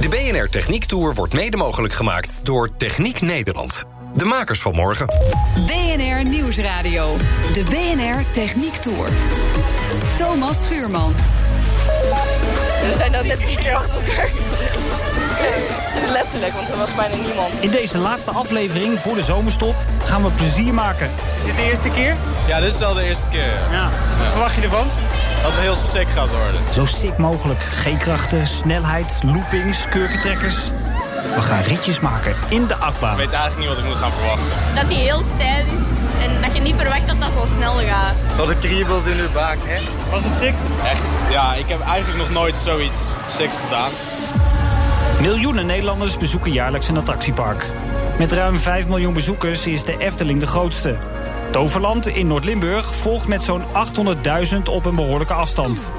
De BNR Techniek Tour wordt mede mogelijk gemaakt door Techniek Nederland. De makers van morgen. BNR Nieuwsradio. De BNR Techniek Tour. Thomas Schuurman. We zijn ook net drie keer achter elkaar. Letterlijk, want er was bijna niemand. In deze laatste aflevering voor de zomerstop gaan we plezier maken. Is dit de eerste keer? Ja, dit is wel de eerste keer. Ja. Wat verwacht je ervan? Dat het heel sick gaat worden. Zo sick mogelijk. G-krachten, snelheid, loopings, kurkentrekkers. We gaan ritjes maken in de achtbaan. Ik weet eigenlijk niet wat ik moet gaan verwachten. Dat hij heel stijl is en dat je niet verwacht dat dat zo snel gaat. Zo de kriebels in uw baak, hè? Was het sick? Echt, ja, ik heb eigenlijk nog nooit zoiets sicks gedaan. Miljoenen Nederlanders bezoeken jaarlijks een attractiepark. Met ruim 5 miljoen bezoekers is de Efteling de grootste. Toverland in Noord-Limburg volgt met zo'n 800.000 op een behoorlijke afstand.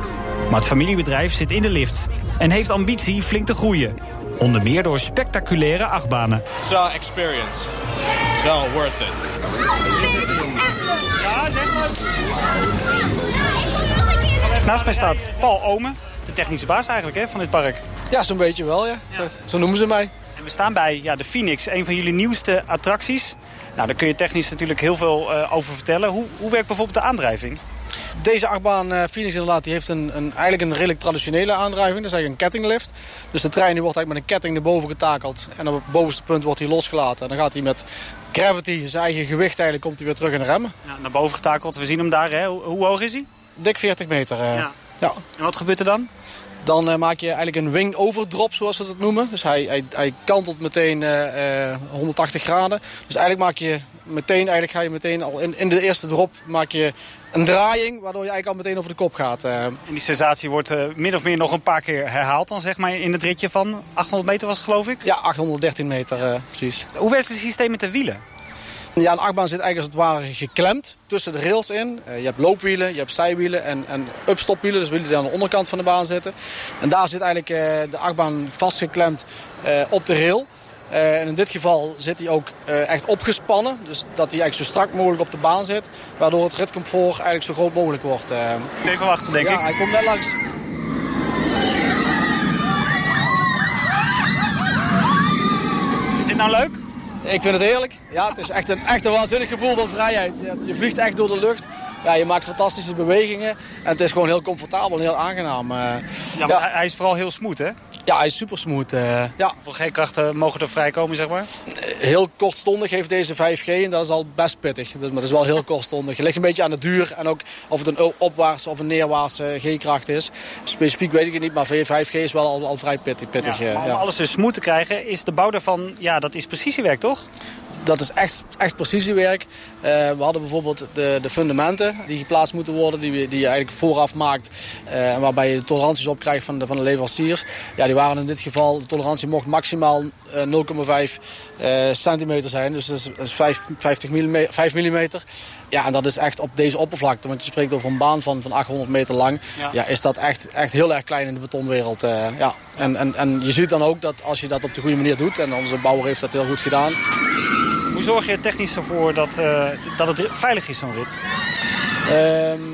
Maar het familiebedrijf zit in de lift en heeft ambitie flink te groeien. Onder meer door spectaculaire achtbanen. Het is wel een experience. Het is wel worth it. Ja, zeg maar. Naast mij staat Paul Omen, de technische baas eigenlijk hè, van dit park. Ja, zo'n beetje wel, ja. Zo, zo noemen ze mij. En we staan bij ja, de Phoenix, een van jullie nieuwste attracties. Nou, daar kun je technisch natuurlijk heel veel eh, over vertellen. Hoe, hoe werkt bijvoorbeeld de aandrijving? Deze achtbaan eh, Phoenix inderdaad, die heeft een, een, eigenlijk een redelijk traditionele aandrijving. Dat is eigenlijk een kettinglift. Dus de trein die wordt eigenlijk met een ketting naar boven getakeld. En op het bovenste punt wordt hij losgelaten. En dan gaat hij met gravity, zijn eigen gewicht eigenlijk, komt hij weer terug in de remmen. Ja, naar boven getakeld, we zien hem daar. Hè. Hoe, hoe hoog is hij? Dik 40 meter. eh. Ja. ja. En wat gebeurt er dan? Dan eh, maak je eigenlijk een wing overdrop, zoals ze dat noemen. Dus hij, hij, hij kantelt meteen eh, eh, 180 graden. Dus eigenlijk maak je meteen, eigenlijk ga je meteen al in, in de eerste drop maak je een draaiing, waardoor je eigenlijk al meteen over de kop gaat. eh. En die sensatie wordt eh, min of meer nog een paar keer herhaald dan zeg maar in het ritje van 800 meter was het geloof ik? Ja, 813 meter eh, precies. Hoe werkt het systeem met de wielen? Ja, een achtbaan zit eigenlijk als het ware geklemd tussen de rails in. Eh, je hebt loopwielen, je hebt zijwielen en, en upstopwielen. Dus wielen die aan de onderkant van de baan zitten. En daar zit eigenlijk eh, de achtbaan vastgeklemd eh, op de rail. En in dit geval zit hij ook echt opgespannen. Dus dat hij eigenlijk zo strak mogelijk op de baan zit. Waardoor het ritcomfort eigenlijk zo groot mogelijk wordt. Even wachten denk ja, ik. hij komt net langs. Is dit nou leuk? Ik vind het heerlijk. Ja, het is echt een, echt een waanzinnig gevoel van vrijheid. Je, vliegt echt door de lucht. Ja, je maakt fantastische bewegingen. En het is gewoon heel comfortabel en heel aangenaam. eh. Ja, hij is vooral heel smooth hè? Ja, hij is super smooth. eh, ja. Hoeveel G-krachten mogen er vrijkomen zeg maar? Heel kortstondig heeft deze 5G en dat is al best pittig. Dat- Maar dat is wel heel kortstondig. Het ligt een beetje aan de duur en ook of het een opwaartse of een neerwaartse G-kracht is. Specifiek weet ik het niet, maar 5G is wel al, al vrij pittig. pittig Ja, eh, maar om ja. alles dus smooth te krijgen is de bouw daarvan, ja dat is precisiewerk toch? Dat is echt, echt precisiewerk. Eh, we hadden bijvoorbeeld de, de fundamenten die geplaatst moeten worden, die, die je eigenlijk vooraf maakt. eh, en waarbij je de toleranties op krijgt van de, van de leveranciers. Ja, die waren in dit geval, de tolerantie mocht maximaal eh, 0,5 eh, centimeter zijn. Dus dat is, dat is 5, 50 mm, 5 millimeter. Ja, en dat is echt op deze oppervlakte, want je spreekt over een baan van, van 800 meter lang. Ja. Ja. is dat echt, echt heel erg klein in de betonwereld. eh, ja. en, en, en je ziet dan ook dat als je dat op de goede manier doet, en onze bouwer heeft dat heel goed gedaan. Hoe zorg je technisch ervoor dat, eh, dat het veilig is zo'n rit? Ehm,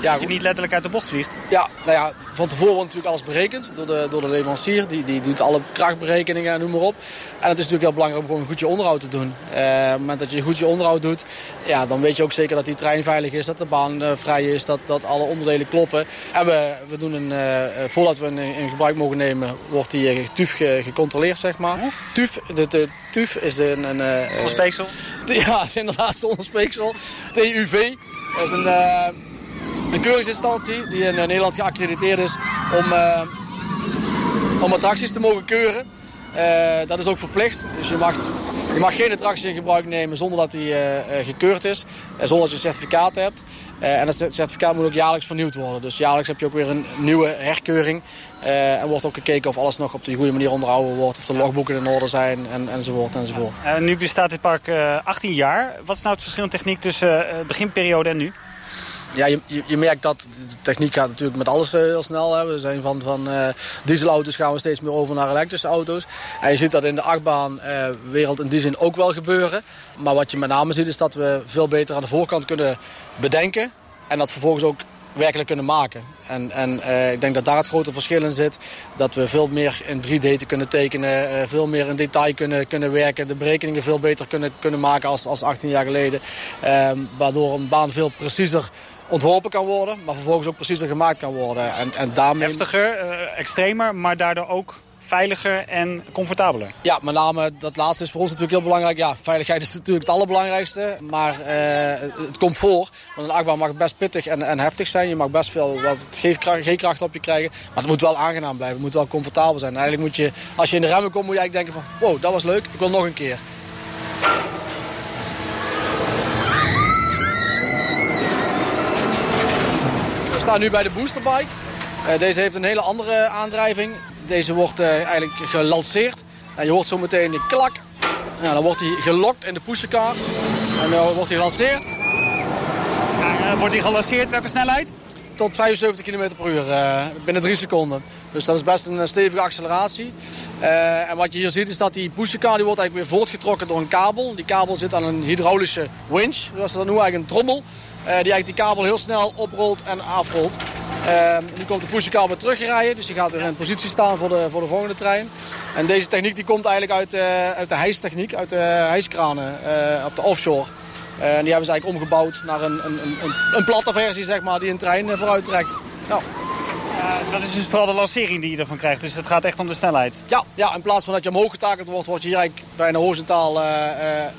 ja, Dat je niet letterlijk uit de bocht vliegt? Ja, nou ja, van tevoren wordt natuurlijk alles berekend door de, door de leverancier. Die, die doet alle krachtberekeningen en noem maar op. En het is natuurlijk heel belangrijk om gewoon goed je onderhoud te doen. Eh, op het moment dat je goed je onderhoud doet, ja, dan weet je ook zeker dat die trein veilig is. Dat de baan eh, vrij is, dat, dat alle onderdelen kloppen. En we, we doen een, eh, voordat we hem in, gebruik mogen nemen, wordt die TUF ge- gecontroleerd, zeg maar. TUF, de, de TUF is een... een Zonder speeksel? ja, is inderdaad zonder speeksel. TUV. Dat is een, een keuringsinstantie die in eh, Nederland geaccrediteerd is om, eh, om attracties te mogen keuren. Eh, dat is ook verplicht. Dus je mag, je mag geen attractie in gebruik nemen zonder dat die gekeurd is. eh, zonder dat je een certificaat hebt. en dat certificaat moet ook jaarlijks vernieuwd worden. Dus jaarlijks heb je ook weer een nieuwe herkeuring. en wordt ook gekeken of alles nog op de goede manier onderhouden wordt. Of de logboeken in orde zijn en, enzovoort. enzovoort. nu bestaat dit park 18 jaar. Wat is nou het verschil in techniek tussen beginperiode en nu? Ja, je, je, merkt dat de techniek gaat natuurlijk met alles heel snel. Hè. We zijn van, van dieselauto's gaan we steeds meer over naar elektrische auto's. En je ziet dat in de achtbaanwereld in die zin ook wel gebeuren. Maar wat je met name ziet is dat we veel beter aan de voorkant kunnen bedenken. En dat vervolgens ook werkelijk kunnen maken. En, en ik denk dat daar het grote verschil in zit. Dat we veel meer in 3D kunnen tekenen. Veel meer in detail kunnen, kunnen werken. De berekeningen veel beter kunnen, kunnen maken als, als 18 jaar geleden. Uh, waardoor een baan veel preciezer ontworpen kan worden. Maar vervolgens ook preciezer gemaakt kan worden. En, en daarmee... Heftiger, eh, extremer, maar daardoor ook veiliger en comfortabeler. Ja, met name dat laatste is voor ons natuurlijk heel belangrijk. Ja, veiligheid is natuurlijk het allerbelangrijkste. Maar uh, het komt voor. Want een achtbaan mag best pittig en, en heftig zijn. Je mag best veel wat G-kracht op je krijgen. Maar het moet wel aangenaam blijven. Het moet wel comfortabel zijn. eigenlijk moet je, als je in de remmen komt, moet je eigenlijk denken van... Wow, dat was leuk. Ik wil nog een keer. Staan nu bij de boosterbike. Uh, deze heeft een hele andere aandrijving. Deze wordt uh, eigenlijk gelanceerd. En je hoort zo meteen de klak. Nou, dan wordt hij gelokt in de pushercar. En dan wordt hij gelanceerd. Ja, wordt hij gelanceerd? Welke snelheid? Tot 75 km per uur, binnen 3 seconden. Dus dat is best een stevige acceleratie. Uh, en wat je hier ziet is dat die pushercar die wordt eigenlijk weer voortgetrokken door een kabel. Die kabel zit aan een hydraulische winch, zoals ze dat noemen, eigenlijk een trommel. Die eigenlijk die kabel heel snel oprolt en afrolt. Uh, nu komt de pushycar weer terugrijden, dus die gaat weer in positie staan voor de, voor de volgende trein. En deze techniek die komt eigenlijk uit, uh, uit de hijstechniek, uit de hijskranen uh, op de offshore. Eh, en die hebben ze eigenlijk omgebouwd naar een, een, een, een platte versie, zeg maar, die een trein vooruit trekt. Nou. dat is dus vooral de lancering die je ervan krijgt, dus het gaat echt om de snelheid. Ja, ja in plaats van dat je omhoog getakeld wordt, word je hier eigenlijk bijna horizontaal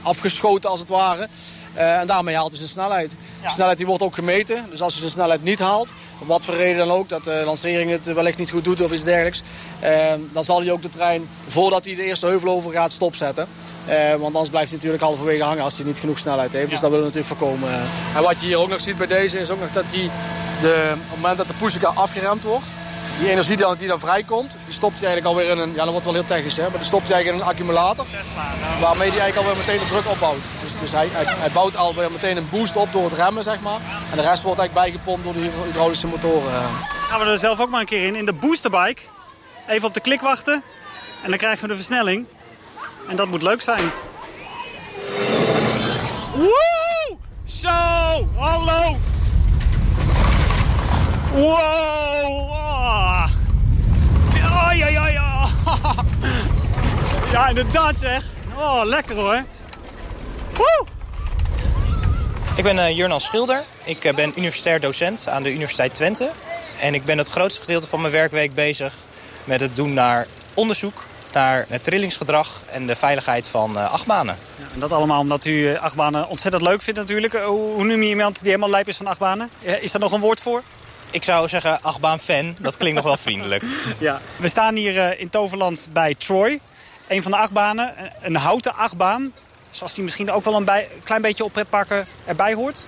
afgeschoten als het ware. Uh, en daarmee haalt hij zijn snelheid. De snelheid die wordt ook gemeten. Dus als je zijn snelheid niet haalt, om wat voor reden dan ook, dat de lancering het wellicht niet goed doet of iets dergelijks, uh, dan zal hij ook de trein, voordat hij de eerste heuvel over gaat, stopzetten. Uh, want anders blijft hij natuurlijk halverwege hangen als hij niet genoeg snelheid heeft. Dus dat willen we natuurlijk voorkomen. En wat je hier ook nog ziet bij deze is ook nog dat hij, de, op het moment dat de pushercar afgeremd wordt, die energie die dan, die dan vrijkomt, die stopt hij eigenlijk alweer in een... Ja, dat wordt wel heel technisch, hè. Maar die stopt hij eigenlijk in een accumulator. Waarmee hij eigenlijk alweer meteen de druk opbouwt. Dus, dus hij, hij, bouwt alweer meteen een boost op door het remmen, zeg maar. En de rest wordt eigenlijk bijgepompt door de hydraulische motoren. Gaan we er zelf ook maar een keer in. In de boosterbike. Even op de klik wachten. En dan krijgen we de versnelling. En dat moet leuk zijn. Woe! Zo! Hallo! Wow! Oh, ja, ja, ja. Ja, inderdaad zeg. Oh, lekker hoor. Woe! Ik ben uh, Jurnan Schilder. Ik uh, ben universitair docent aan de Universiteit Twente. En ik ben het grootste gedeelte van mijn werkweek bezig met het doen naar onderzoek naar het trillingsgedrag en de veiligheid van uh, achtbanen. Ja, en dat allemaal omdat u achtbanen ontzettend leuk vindt natuurlijk. Hoe, hoe noem je iemand die helemaal lijp is van achtbanen? Is daar nog een woord voor? Ik zou zeggen achtbaan-fan. Dat klinkt nog wel vriendelijk. Ja. We staan hier in Toverland bij Troy. Een van de achtbanen. Een houten achtbaan. Zoals die misschien ook wel een bij, klein beetje op pretparken erbij hoort.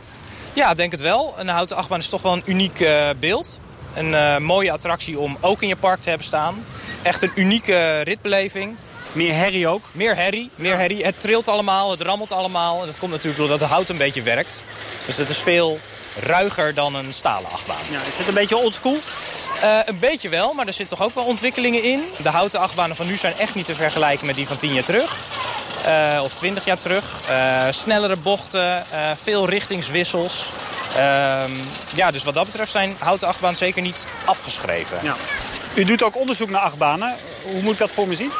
Ja, denk het wel. Een houten achtbaan is toch wel een uniek uh, beeld. Een uh, mooie attractie om ook in je park te hebben staan. Echt een unieke ritbeleving. Meer herrie ook? Meer herrie, meer herrie. Het trilt allemaal, het rammelt allemaal. En dat komt natuurlijk doordat de hout een beetje werkt. Dus het is veel ruiger dan een stalen achtbaan. Ja, is het een beetje oldschool? Uh, een beetje wel, maar er zitten toch ook wel ontwikkelingen in. De houten achtbanen van nu zijn echt niet te vergelijken met die van 10 jaar terug. Uh, of 20 jaar terug. Uh, snellere bochten, veel richtingswissels. Ehm, ja, dus wat dat betreft zijn houten achtbanen zeker niet afgeschreven. Ja. U doet ook onderzoek naar achtbanen. Hoe moet ik dat voor me zien?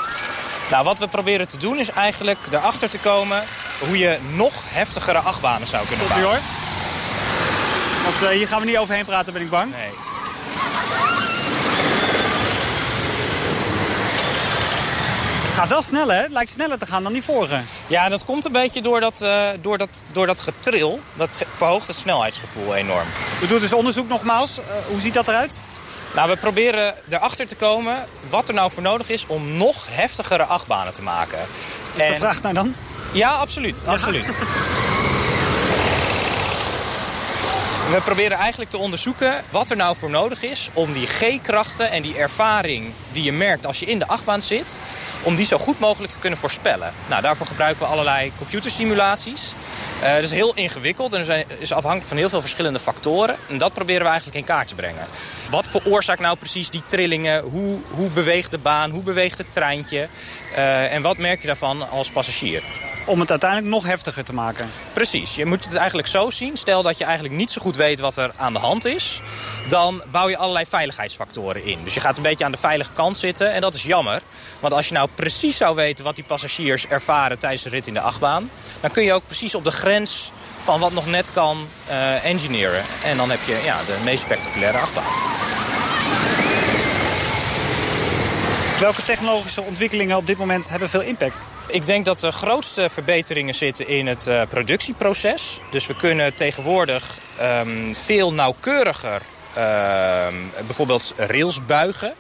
Nou, wat we proberen te doen is eigenlijk erachter te komen... hoe je nog heftigere achtbanen zou kunnen bouwen. hoor. Want uh, hier gaan we niet overheen praten, ben ik bang. Nee. Het gaat wel sneller, hè? Het lijkt sneller te gaan dan die vorige. Ja, dat komt een beetje door dat, uh, door dat, door dat getril. Dat verhoogt het snelheidsgevoel enorm. U doet dus onderzoek nogmaals. Uh, hoe ziet dat eruit? Nou, we proberen erachter te komen wat er nou voor nodig is om nog heftigere achtbanen te maken. Is en... vraag nou dan? Ja, absoluut. absoluut. We proberen eigenlijk te onderzoeken wat er nou voor nodig is om die G-krachten en die ervaring die je merkt als je in de achtbaan zit, om die zo goed mogelijk te kunnen voorspellen. Nou, daarvoor gebruiken we allerlei computersimulaties. Uh, dat is heel ingewikkeld en is afhankelijk van heel veel verschillende factoren. En dat proberen we eigenlijk in kaart te brengen. Wat veroorzaakt nou precies die trillingen? Hoe, hoe beweegt de baan? Hoe beweegt het treintje? Uh, en wat merk je daarvan als passagier? Om het uiteindelijk nog heftiger te maken. Precies. Je moet het eigenlijk zo zien. Stel dat je eigenlijk niet zo goed weet wat er aan de hand is. Dan bouw je allerlei veiligheidsfactoren in. Dus je gaat een beetje aan de veilige kant zitten. En dat is jammer. Want als je nou precies zou weten wat die passagiers ervaren tijdens de rit in de achtbaan... dan kun je ook precies op de grens van wat nog net kan uh, engineeren. En dan heb je ja, de meest spectaculaire achtbaan. Welke technologische ontwikkelingen op dit moment hebben veel impact? Ik denk dat de grootste verbeteringen zitten in het uh, productieproces. Dus we kunnen tegenwoordig um, veel nauwkeuriger uh, bijvoorbeeld rails buigen.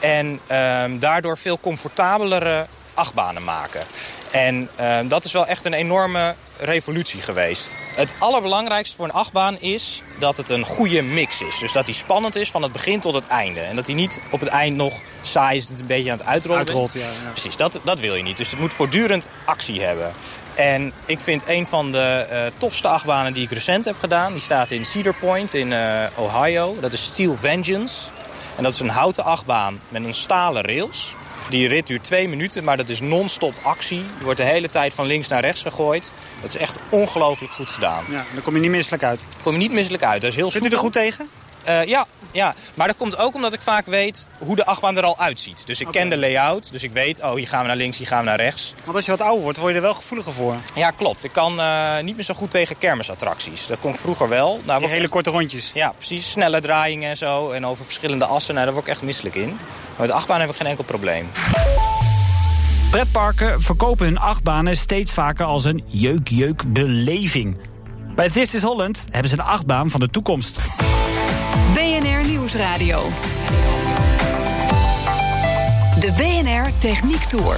En um, daardoor veel comfortabelere achtbanen maken. En uh, dat is wel echt een enorme revolutie geweest. Het allerbelangrijkste voor een achtbaan is dat het een goede mix is. Dus dat die spannend is van het begin tot het einde. En dat hij niet op het eind nog saai is, een beetje aan het uitrollen. Uitrolt, ja, ja. Precies, dat, dat wil je niet. Dus het moet voortdurend actie hebben. En ik vind een van de uh, tofste achtbanen die ik recent heb gedaan... die staat in Cedar Point in uh, Ohio. Dat is Steel Vengeance. En dat is een houten achtbaan met een stalen rails. Die rit duurt twee minuten, maar dat is non-stop actie. Je wordt de hele tijd van links naar rechts gegooid. Dat is echt ongelooflijk goed gedaan. Ja, dan kom je niet misselijk uit. Kom je niet misselijk uit. Dat is heel Zit u er goed tegen? Uh, ja, ja, maar dat komt ook omdat ik vaak weet hoe de achtbaan er al uitziet. Dus ik okay. ken de layout, dus ik weet, oh, hier gaan we naar links, hier gaan we naar rechts. Want als je wat ouder wordt, word je er wel gevoeliger voor. Ja, klopt. Ik kan uh, niet meer zo goed tegen kermisattracties. Dat kon ik vroeger wel. Nou, Die hele echt... korte rondjes. Ja, precies. Snelle draaiingen en zo. En over verschillende assen, nou, daar word ik echt misselijk in. Maar met de achtbaan heb ik geen enkel probleem. Pretparken verkopen hun achtbanen steeds vaker als een jeuk-jeuk beleving. Bij This is Holland hebben ze een achtbaan van de toekomst. Nieuwsradio. De BNR Techniek Tour.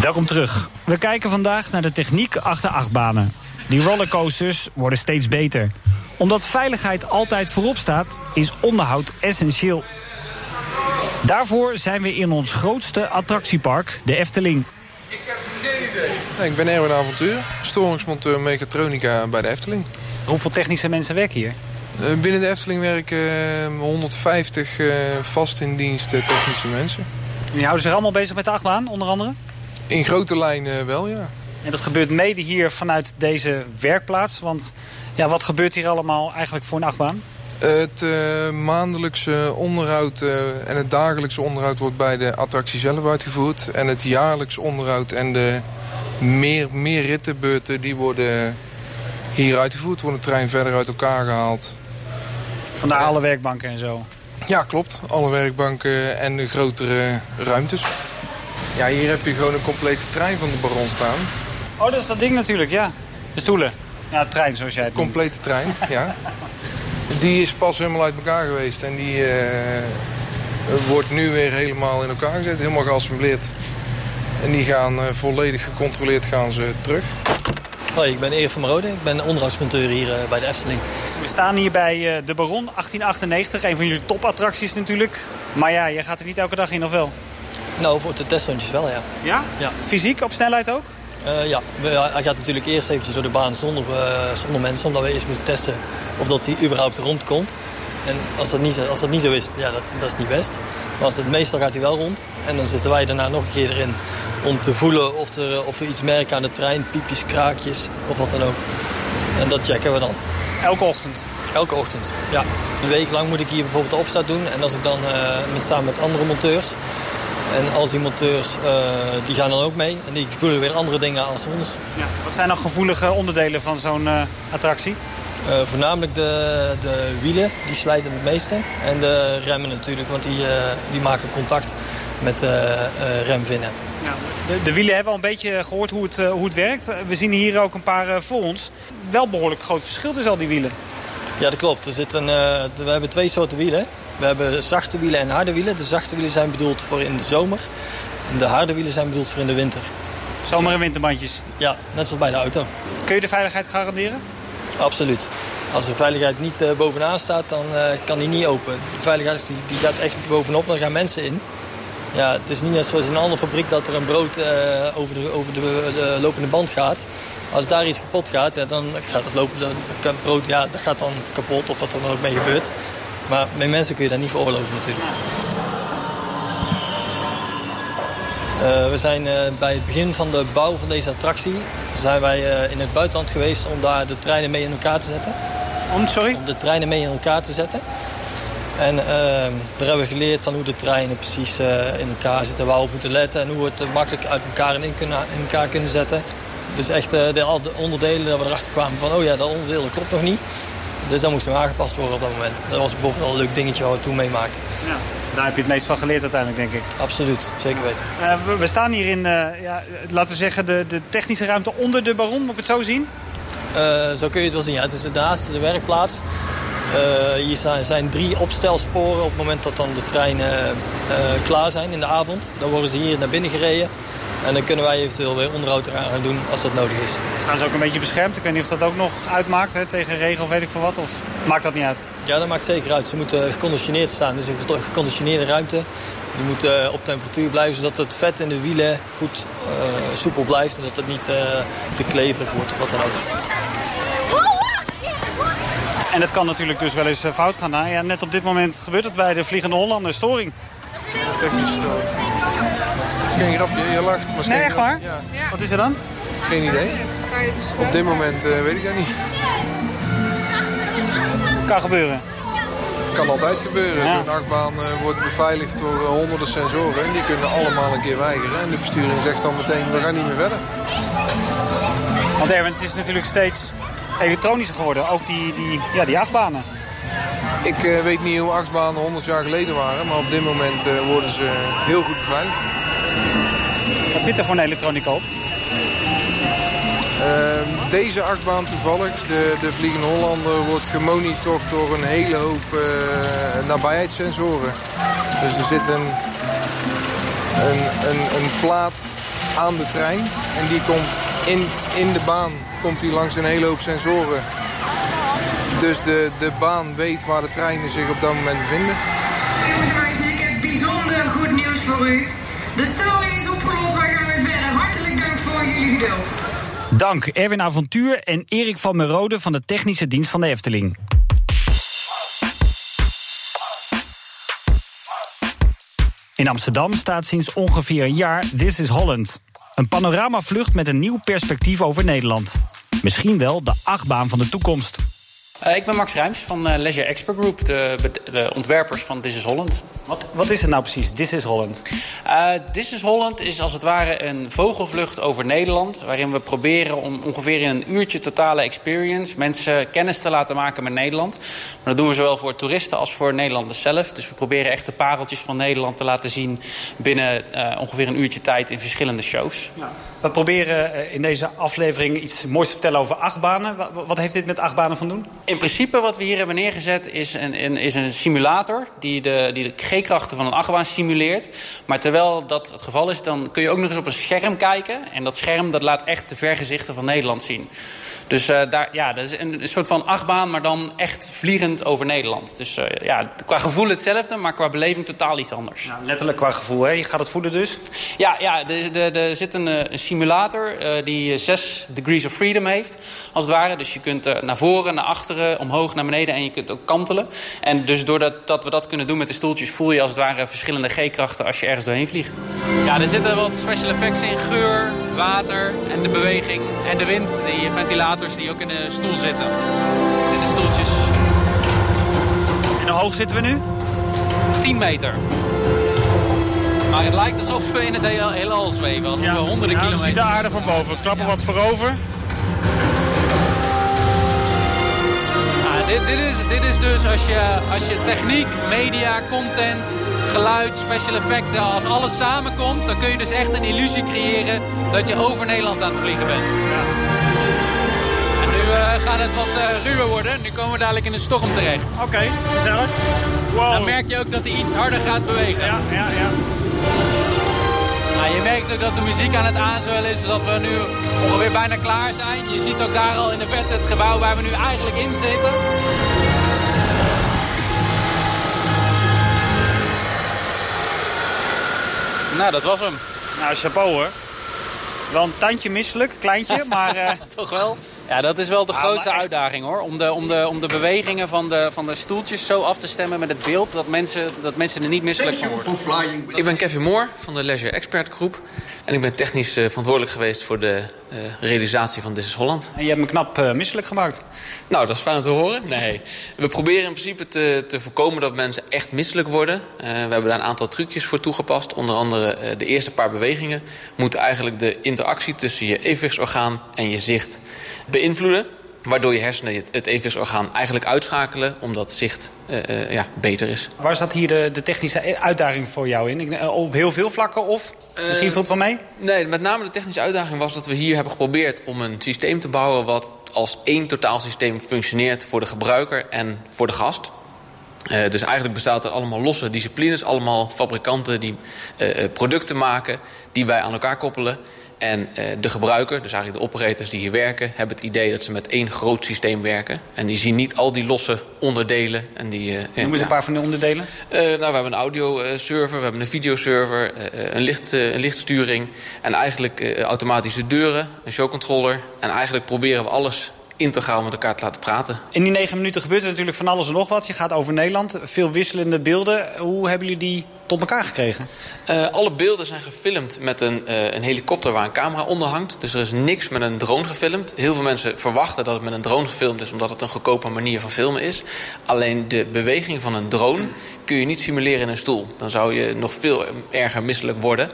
Welkom terug. We kijken vandaag naar de techniek achter achtbanen. Die rollercoasters worden steeds beter. Omdat veiligheid altijd voorop staat, is onderhoud essentieel. Daarvoor zijn we in ons grootste attractiepark, de Efteling. Ik heb geen idee. Ik ben Erwin Avontuur, storingsmonteur mechatronica bij de Efteling. Hoeveel technische mensen werken hier? Binnen de Efteling werken 150 uh, vast in dienst technische mensen. En die houden zich allemaal bezig met de achtbaan, onder andere? In grote lijnen wel, ja. En dat gebeurt mede hier vanuit deze werkplaats. Want ja, wat gebeurt hier allemaal eigenlijk voor een achtbaan? Het uh, maandelijkse onderhoud uh, en het dagelijkse onderhoud wordt bij de attractie zelf uitgevoerd. En het jaarlijks onderhoud en de meer, meer rittenbeurten die worden hier uitgevoerd. Wordt de trein verder uit elkaar gehaald. Vandaar alle werkbanken en zo? Ja, klopt. Alle werkbanken en de grotere ruimtes. Ja, hier heb je gewoon een complete trein van de Baron staan. Oh, dat is dat ding natuurlijk, ja. De stoelen. Ja, de trein zoals jij het noemt. Complete trein, ja. Die is pas helemaal uit elkaar geweest. En die uh, wordt nu weer helemaal in elkaar gezet. Helemaal geassembleerd. En die gaan uh, volledig gecontroleerd gaan ze terug. Hoi, ik ben Erik van Marode. Ik ben onderhoudsmonteur hier uh, bij de Efteling. We staan hier bij de Baron 1898. Een van jullie topattracties natuurlijk. Maar ja, je gaat er niet elke dag in, of wel? Nou, voor de testrondjes wel, ja. Ja? ja. Fysiek, op snelheid ook? Uh, ja, hij gaat natuurlijk eerst eventjes door de baan zonder, uh, zonder mensen. Omdat we eerst moeten testen of dat hij überhaupt rondkomt. En als dat niet, als dat niet zo is, ja, dat, dat is niet best. Maar als het meestal gaat hij wel rond. En dan zitten wij daarna nog een keer erin om te voelen of, er, of we iets merken aan de trein. Piepjes, kraakjes of wat dan ook. En dat checken we dan. Elke ochtend? Elke ochtend, ja. Een week lang moet ik hier bijvoorbeeld de opstart doen. En als ik dan uh, met, samen met andere monteurs en als die monteurs, uh, die gaan dan ook mee. En die voelen weer andere dingen als ons. Ja, wat zijn dan gevoelige onderdelen van zo'n uh, attractie? Uh, voornamelijk de, de wielen, die slijten het meeste. En de remmen natuurlijk, want die, die maken contact met remvinnen. De, de, wielen hebben we al een beetje gehoord hoe het, hoe het werkt. We zien hier ook een paar voor ons. Wel behoorlijk groot verschil tussen al die wielen. Ja, dat klopt. Er zit een, we hebben twee soorten wielen. We hebben zachte wielen en harde wielen. De zachte wielen zijn bedoeld voor in de zomer. En de harde wielen zijn bedoeld voor in de winter. Zomer- en winterbandjes? Ja, net zoals bij de auto. Kun je de veiligheid garanderen? Absoluut. Als de veiligheid niet uh, bovenaan staat, dan uh, kan die niet open. De veiligheid die, die gaat echt bovenop, dan gaan mensen in. Ja, het is niet zoals in een andere fabriek dat er een brood uh, over, de, over de, de, lopende band gaat. Als daar iets kapot gaat, ja, dan gaat het lopen, brood ja, dat gaat dan kapot of wat er dan ook mee gebeurt. Maar met mensen kun je dat niet veroorloven natuurlijk. Uh, we zijn uh, bij het begin van de bouw van deze attractie... zijn wij uh, in het buitenland geweest om daar de treinen mee in elkaar te zetten. Om, sorry? Om de treinen mee in elkaar te zetten. En daar hebben we geleerd van hoe de treinen precies in elkaar zitten... waar we op moeten letten en hoe we het makkelijk uit elkaar in, kunnen, in elkaar kunnen zetten. Dus echt de, de onderdelen dat we erachter kwamen van... oh ja, dat onderdeel klopt nog niet. Dus dat moest nog aangepast worden op dat moment. Dat was bijvoorbeeld al een leuk dingetje wat we toen meemaakten. Ja. Daar heb je het meest van geleerd uiteindelijk, denk ik. Absoluut, zeker weten. Uh, we, staan hier in, ja, laten we zeggen, de, de technische ruimte onder de Baron. Moet ik het zo zien? Zo kun je het wel zien. Ja. Het is naast de werkplaats. Hier zijn, zijn, drie opstelsporen op het moment dat dan de treinen klaar zijn in de avond. Dan worden ze hier naar binnen gereden. En dan kunnen wij eventueel weer onderhoud eraan gaan doen als dat nodig is. Staan ze ook een beetje beschermd? Ik weet niet of dat ook nog uitmaakt hè, tegen regen of weet ik veel wat. Of maakt dat niet uit? Ja, dat maakt zeker uit. Ze moeten geconditioneerd staan. Dus een geconditioneerde ruimte. Die moet uh, op temperatuur blijven, zodat het vet in de wielen goed uh, soepel blijft. En dat het niet uh, te kleverig wordt of wat dan ook. En het kan natuurlijk dus wel eens fout gaan. Nou, ja, net op dit moment gebeurt het bij de Vliegende Hollander. Storing. Technische storing geen grapje, je lacht. Maar nee, echt waar? Ja. Wat is er dan? Geen idee. Op dit moment uh, weet ik dat niet. Kan gebeuren. Kan altijd gebeuren. Ja. Zo'n achtbaan uh, wordt beveiligd door uh, honderden sensoren. En die kunnen allemaal een keer weigeren. En de besturing zegt dan meteen, we gaan niet meer verder. Want Erwin, het is natuurlijk steeds elektronischer geworden. Ook die, die, ja, die achtbanen. Ik uh, weet niet hoe achtbanen 100 jaar geleden waren. Maar op dit moment worden ze heel goed beveiligd. Wat zit er voor een elektronica op? Uh, deze achtbaan toevallig, de, de Vliegende Hollander, wordt gemonitord door een hele hoop uh, nabijheidssensoren. Dus er zit een, een, een, een, plaat aan de trein en die komt in, in de baan komt die langs een hele hoop sensoren. Dus de, de baan weet waar de treinen zich op dat moment bevinden. Jongens en ik heb bijzonder goed nieuws voor u. De storing is opgelost, wij gaan weer verder. Hartelijk dank voor jullie geduld. Dank Erwin Avontuur en Erik van Merode van de Technische Dienst van de Efteling. In Amsterdam staat sinds ongeveer een jaar This is Holland. Een panoramavlucht met een nieuw perspectief over Nederland. Misschien wel de achtbaan van de toekomst. Uh, ik ben Max Rijms van uh, Leisure Expert Group, de, de, ontwerpers van This is Holland. Wat, wat is het nou precies, This is Holland? Uh, This is Holland is als het ware een vogelvlucht over Nederland... waarin we proberen om ongeveer in een uurtje totale experience... mensen kennis te laten maken met Nederland. Maar dat doen we zowel voor toeristen als voor Nederlanders zelf. Dus we proberen echt de pareltjes van Nederland te laten zien... binnen ongeveer een uurtje tijd in verschillende shows. Ja. We proberen in deze aflevering iets moois te vertellen over achtbanen. Wat heeft dit met achtbanen van doen? In principe wat we hier hebben neergezet is een, is een simulator... die de, die de G-krachten van een achtbaan simuleert. Maar terwijl dat het geval is, dan kun je ook nog eens op een scherm kijken. En dat scherm dat laat echt de vergezichten van Nederland zien. Dus uh, daar, ja, dat is een, een, soort van achtbaan, maar dan echt vliegend over Nederland. Dus uh, ja, qua gevoel hetzelfde, maar qua beleving totaal iets anders. Ja, letterlijk qua gevoel, hè? Je gaat het voelen dus? Ja, ja er zit een, eh, een simulator uh, die 6 degrees of freedom heeft, als het ware. Dus je kunt naar voren, naar achteren, omhoog, naar beneden en je kunt ook kantelen. En dus doordat dat we dat kunnen doen met de stoeltjes... voel je als het ware verschillende G-krachten als je ergens doorheen vliegt. Ja, er zitten wat special effects in. Geur, water en de beweging en de wind, die ventilator die ook in de stoel zitten. In de stoeltjes. En hoe hoog zitten we nu? 10 meter. Maar het lijkt alsof we in het heelal zweven. Alsof ja. we honderden ja, kilometer... zie de aarde van boven. Klappen ja. wat voorover. Dit, dit, is, dit is dus als je, als je techniek, media, content, geluid, special effecten... als alles samenkomt, dan kun je dus echt een illusie creëren... dat je over Nederland aan het vliegen bent. Ja uh, gaat het wat uh, ruwer worden. Nu komen we dadelijk in een storm terecht. Oké, okay, gezellig. Wow. Dan merk je ook dat hij iets harder gaat bewegen. Ja, ja, ja. Nou, je merkt ook dat de muziek aan het aanzwellen is. Zodat we nu ongeveer bijna klaar zijn. Je ziet ook daar al in de verte het gebouw waar we nu eigenlijk in zitten. Nou, dat was hem. Nou, chapeau hoor. Wel een tandje misselijk, kleintje, maar... Uh... Toch wel? Ja, dat is wel de Ah, grootste uitdaging hoor. Om de, om, de, om de bewegingen van de, van de stoeltjes zo af te stemmen met het beeld... dat mensen, dat mensen er niet misselijk van worden. Ik ben Kevin Moore van de Leisure Expert Groep. En ik ben technisch eh, verantwoordelijk geweest voor de eh, realisatie van This is Holland. En je hebt me knap eh, misselijk gemaakt. Nou, dat is fijn om te horen. Nee. We proberen in principe te, te voorkomen dat mensen echt misselijk worden. We hebben daar een aantal trucjes voor toegepast. Onder andere de eerste paar bewegingen moeten eigenlijk de interactie tussen je evenwichtsorgaan en je zicht beïnvloeden. Waardoor je hersenen het, evenwichtsorgaan eigenlijk uitschakelen, omdat zicht eh, eh, ja, beter is. Waar zat hier de, de technische uitdaging voor jou in? Ik, eh, op heel veel vlakken of? Misschien valt het wel mee? Nee, met name de technische uitdaging was dat we hier hebben geprobeerd om een systeem te bouwen wat als één totaalsysteem functioneert voor de gebruiker en voor de gast. Dus eigenlijk bestaat er allemaal losse disciplines, allemaal fabrikanten die producten maken die wij aan elkaar koppelen. En eh, de gebruiker, dus eigenlijk de operators die hier werken, hebben het idee dat ze met één groot systeem werken. En die zien niet al die losse onderdelen. En die, eh, Noem eens ja. een paar van de onderdelen. Eh, nou, we hebben een audioserver, we hebben een videoserver, eh, een, licht, een lichtsturing... en eigenlijk automatische deuren, een showcontroller. En eigenlijk proberen we alles integraal met elkaar te laten praten. In die negen minuten gebeurt er natuurlijk van alles en nog wat. Je gaat over Nederland, veel wisselende beelden. Hoe hebben jullie die tot elkaar gekregen? Eh, alle beelden zijn gefilmd met een, eh, een helikopter waar een camera onder hangt. Dus er is niks met een drone gefilmd. Heel veel mensen verwachten dat het met een drone gefilmd is... omdat het een goedkope manier van filmen is. Alleen de beweging van een drone kun je niet simuleren in een stoel. Dan zou je nog veel erger misselijk worden.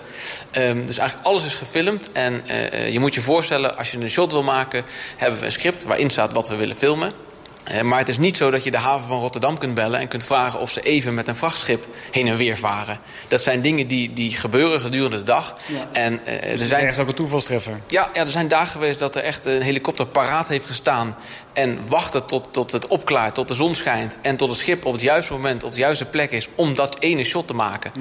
Ehm, dus eigenlijk alles is gefilmd. En eh, je moet je voorstellen, als je een shot wil maken... hebben we een script waarin staat wat we willen filmen... Eh, maar het is niet zo dat je de haven van Rotterdam kunt bellen... en kunt vragen of ze even met een vrachtschip heen en weer varen. Dat zijn dingen die, die gebeuren gedurende de dag. En, eh, er Dus is zijn, ergens ook een toevalstreffer. ja, ja, er zijn dagen geweest dat er echt een helikopter paraat heeft gestaan... en wachten tot, tot het opklaart, tot de zon schijnt... en tot het schip op het juiste moment op de juiste plek is... om dat ene shot te maken.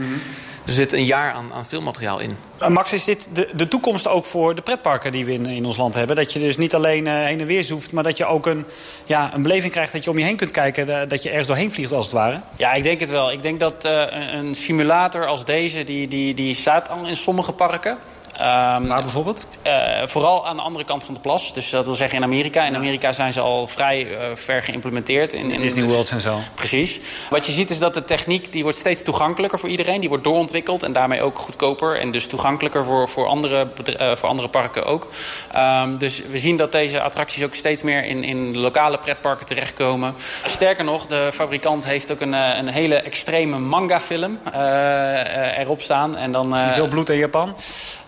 Er zit een jaar aan, aan filmmateriaal in. Uh, Max, is dit de, de toekomst ook voor de pretparken die we in, in ons land hebben? Dat je dus niet alleen eh, heen en weer zoeft, maar dat je ook een, ja, een beleving krijgt dat je om je heen kunt kijken, eh, dat je ergens doorheen vliegt als het ware? Ja, ik denk het wel. Ik denk dat eh, een- een simulator als deze, die, die, die staat al in sommige parken. Waar bijvoorbeeld? Eh, vooral aan de andere kant van de plas. Dus dat wil zeggen in Amerika. In Amerika zijn ze al vrij eh, ver geïmplementeerd. In, in Disney World en zo. Precies. Wat je ziet is dat de techniek die wordt steeds toegankelijker voor iedereen. Die wordt doorontwikkeld en daarmee ook goedkoper. En dus toegankelijker voor, voor, andere, eh, voor andere parken ook. Ehm, dus we zien dat deze attracties ook steeds meer in, in lokale pretparken terechtkomen. Sterker nog, de fabrikant heeft ook een, een hele extreme manga-film eh, eh, erop staan. En dan, veel bloed in Japan?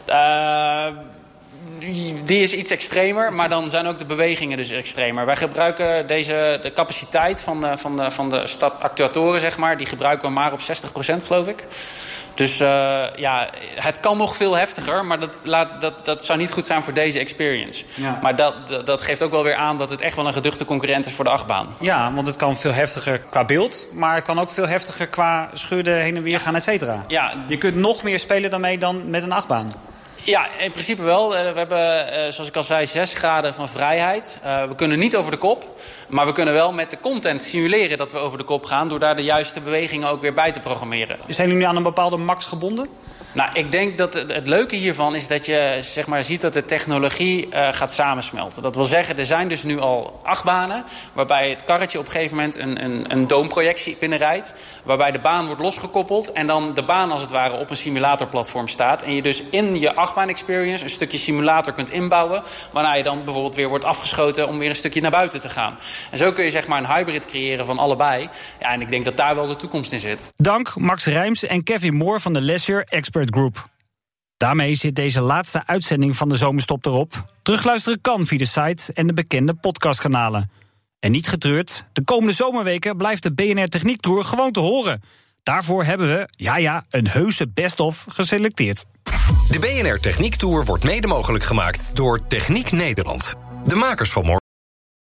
Eh, die- is iets extremer, maar dan zijn ook de bewegingen dus extremer. Wij gebruiken deze, de capaciteit van de, van de, van de stad actuatoren, zeg maar, die gebruiken we maar op 60% geloof ik. Dus eh, ja, het kan nog veel heftiger, maar dat, laat, dat, dat zou niet goed zijn voor deze experience. Ja. Maar dat, dat, dat geeft ook wel weer aan dat het echt wel een geduchte concurrent is voor de achtbaan. Ja, want het kan veel heftiger qua beeld, maar het kan ook veel heftiger qua schudden, heen en weer gaan, et cetera. Ja, Je kunt nog meer spelen daarmee dan met een achtbaan. Ja, in principe wel. Eh, We hebben, eh, zoals ik al zei, zes graden van vrijheid. Eh, we kunnen niet over de kop. Maar we kunnen wel met de content simuleren dat we over de kop gaan... door daar de juiste bewegingen ook weer bij te programmeren. Zijn jullie nu aan een bepaalde max gebonden? Nou, ik denk dat het, leuke hiervan is dat je zeg maar, ziet dat de technologie eh, gaat samensmelten. Dat wil zeggen, er zijn dus nu al achtbanen... waarbij het karretje op een gegeven moment een, een, een doomprojectie binnenrijdt... waarbij de baan wordt losgekoppeld... en dan de baan als het ware op een simulatorplatform staat... en je dus in je achtbaan-experience een stukje simulator kunt inbouwen... waarna je dan bijvoorbeeld weer wordt afgeschoten om weer een stukje naar buiten te gaan. En zo kun je zeg maar een hybrid creëren van allebei. Ja, en ik denk dat daar wel de toekomst in zit. Dank Max Rijms en Kevin Moore van de Leisure Expert Group. Daarmee zit deze laatste uitzending van de zomerstop erop. Terugluisteren kan via de site en de bekende podcastkanalen. En niet getreurd, de komende zomerweken blijft de BNR Techniek Tour gewoon te horen. Daarvoor hebben we, ja ja, een heuse best-of geselecteerd. De BNR Techniek Tour wordt mede mogelijk gemaakt door Techniek Nederland. De makers van morgen.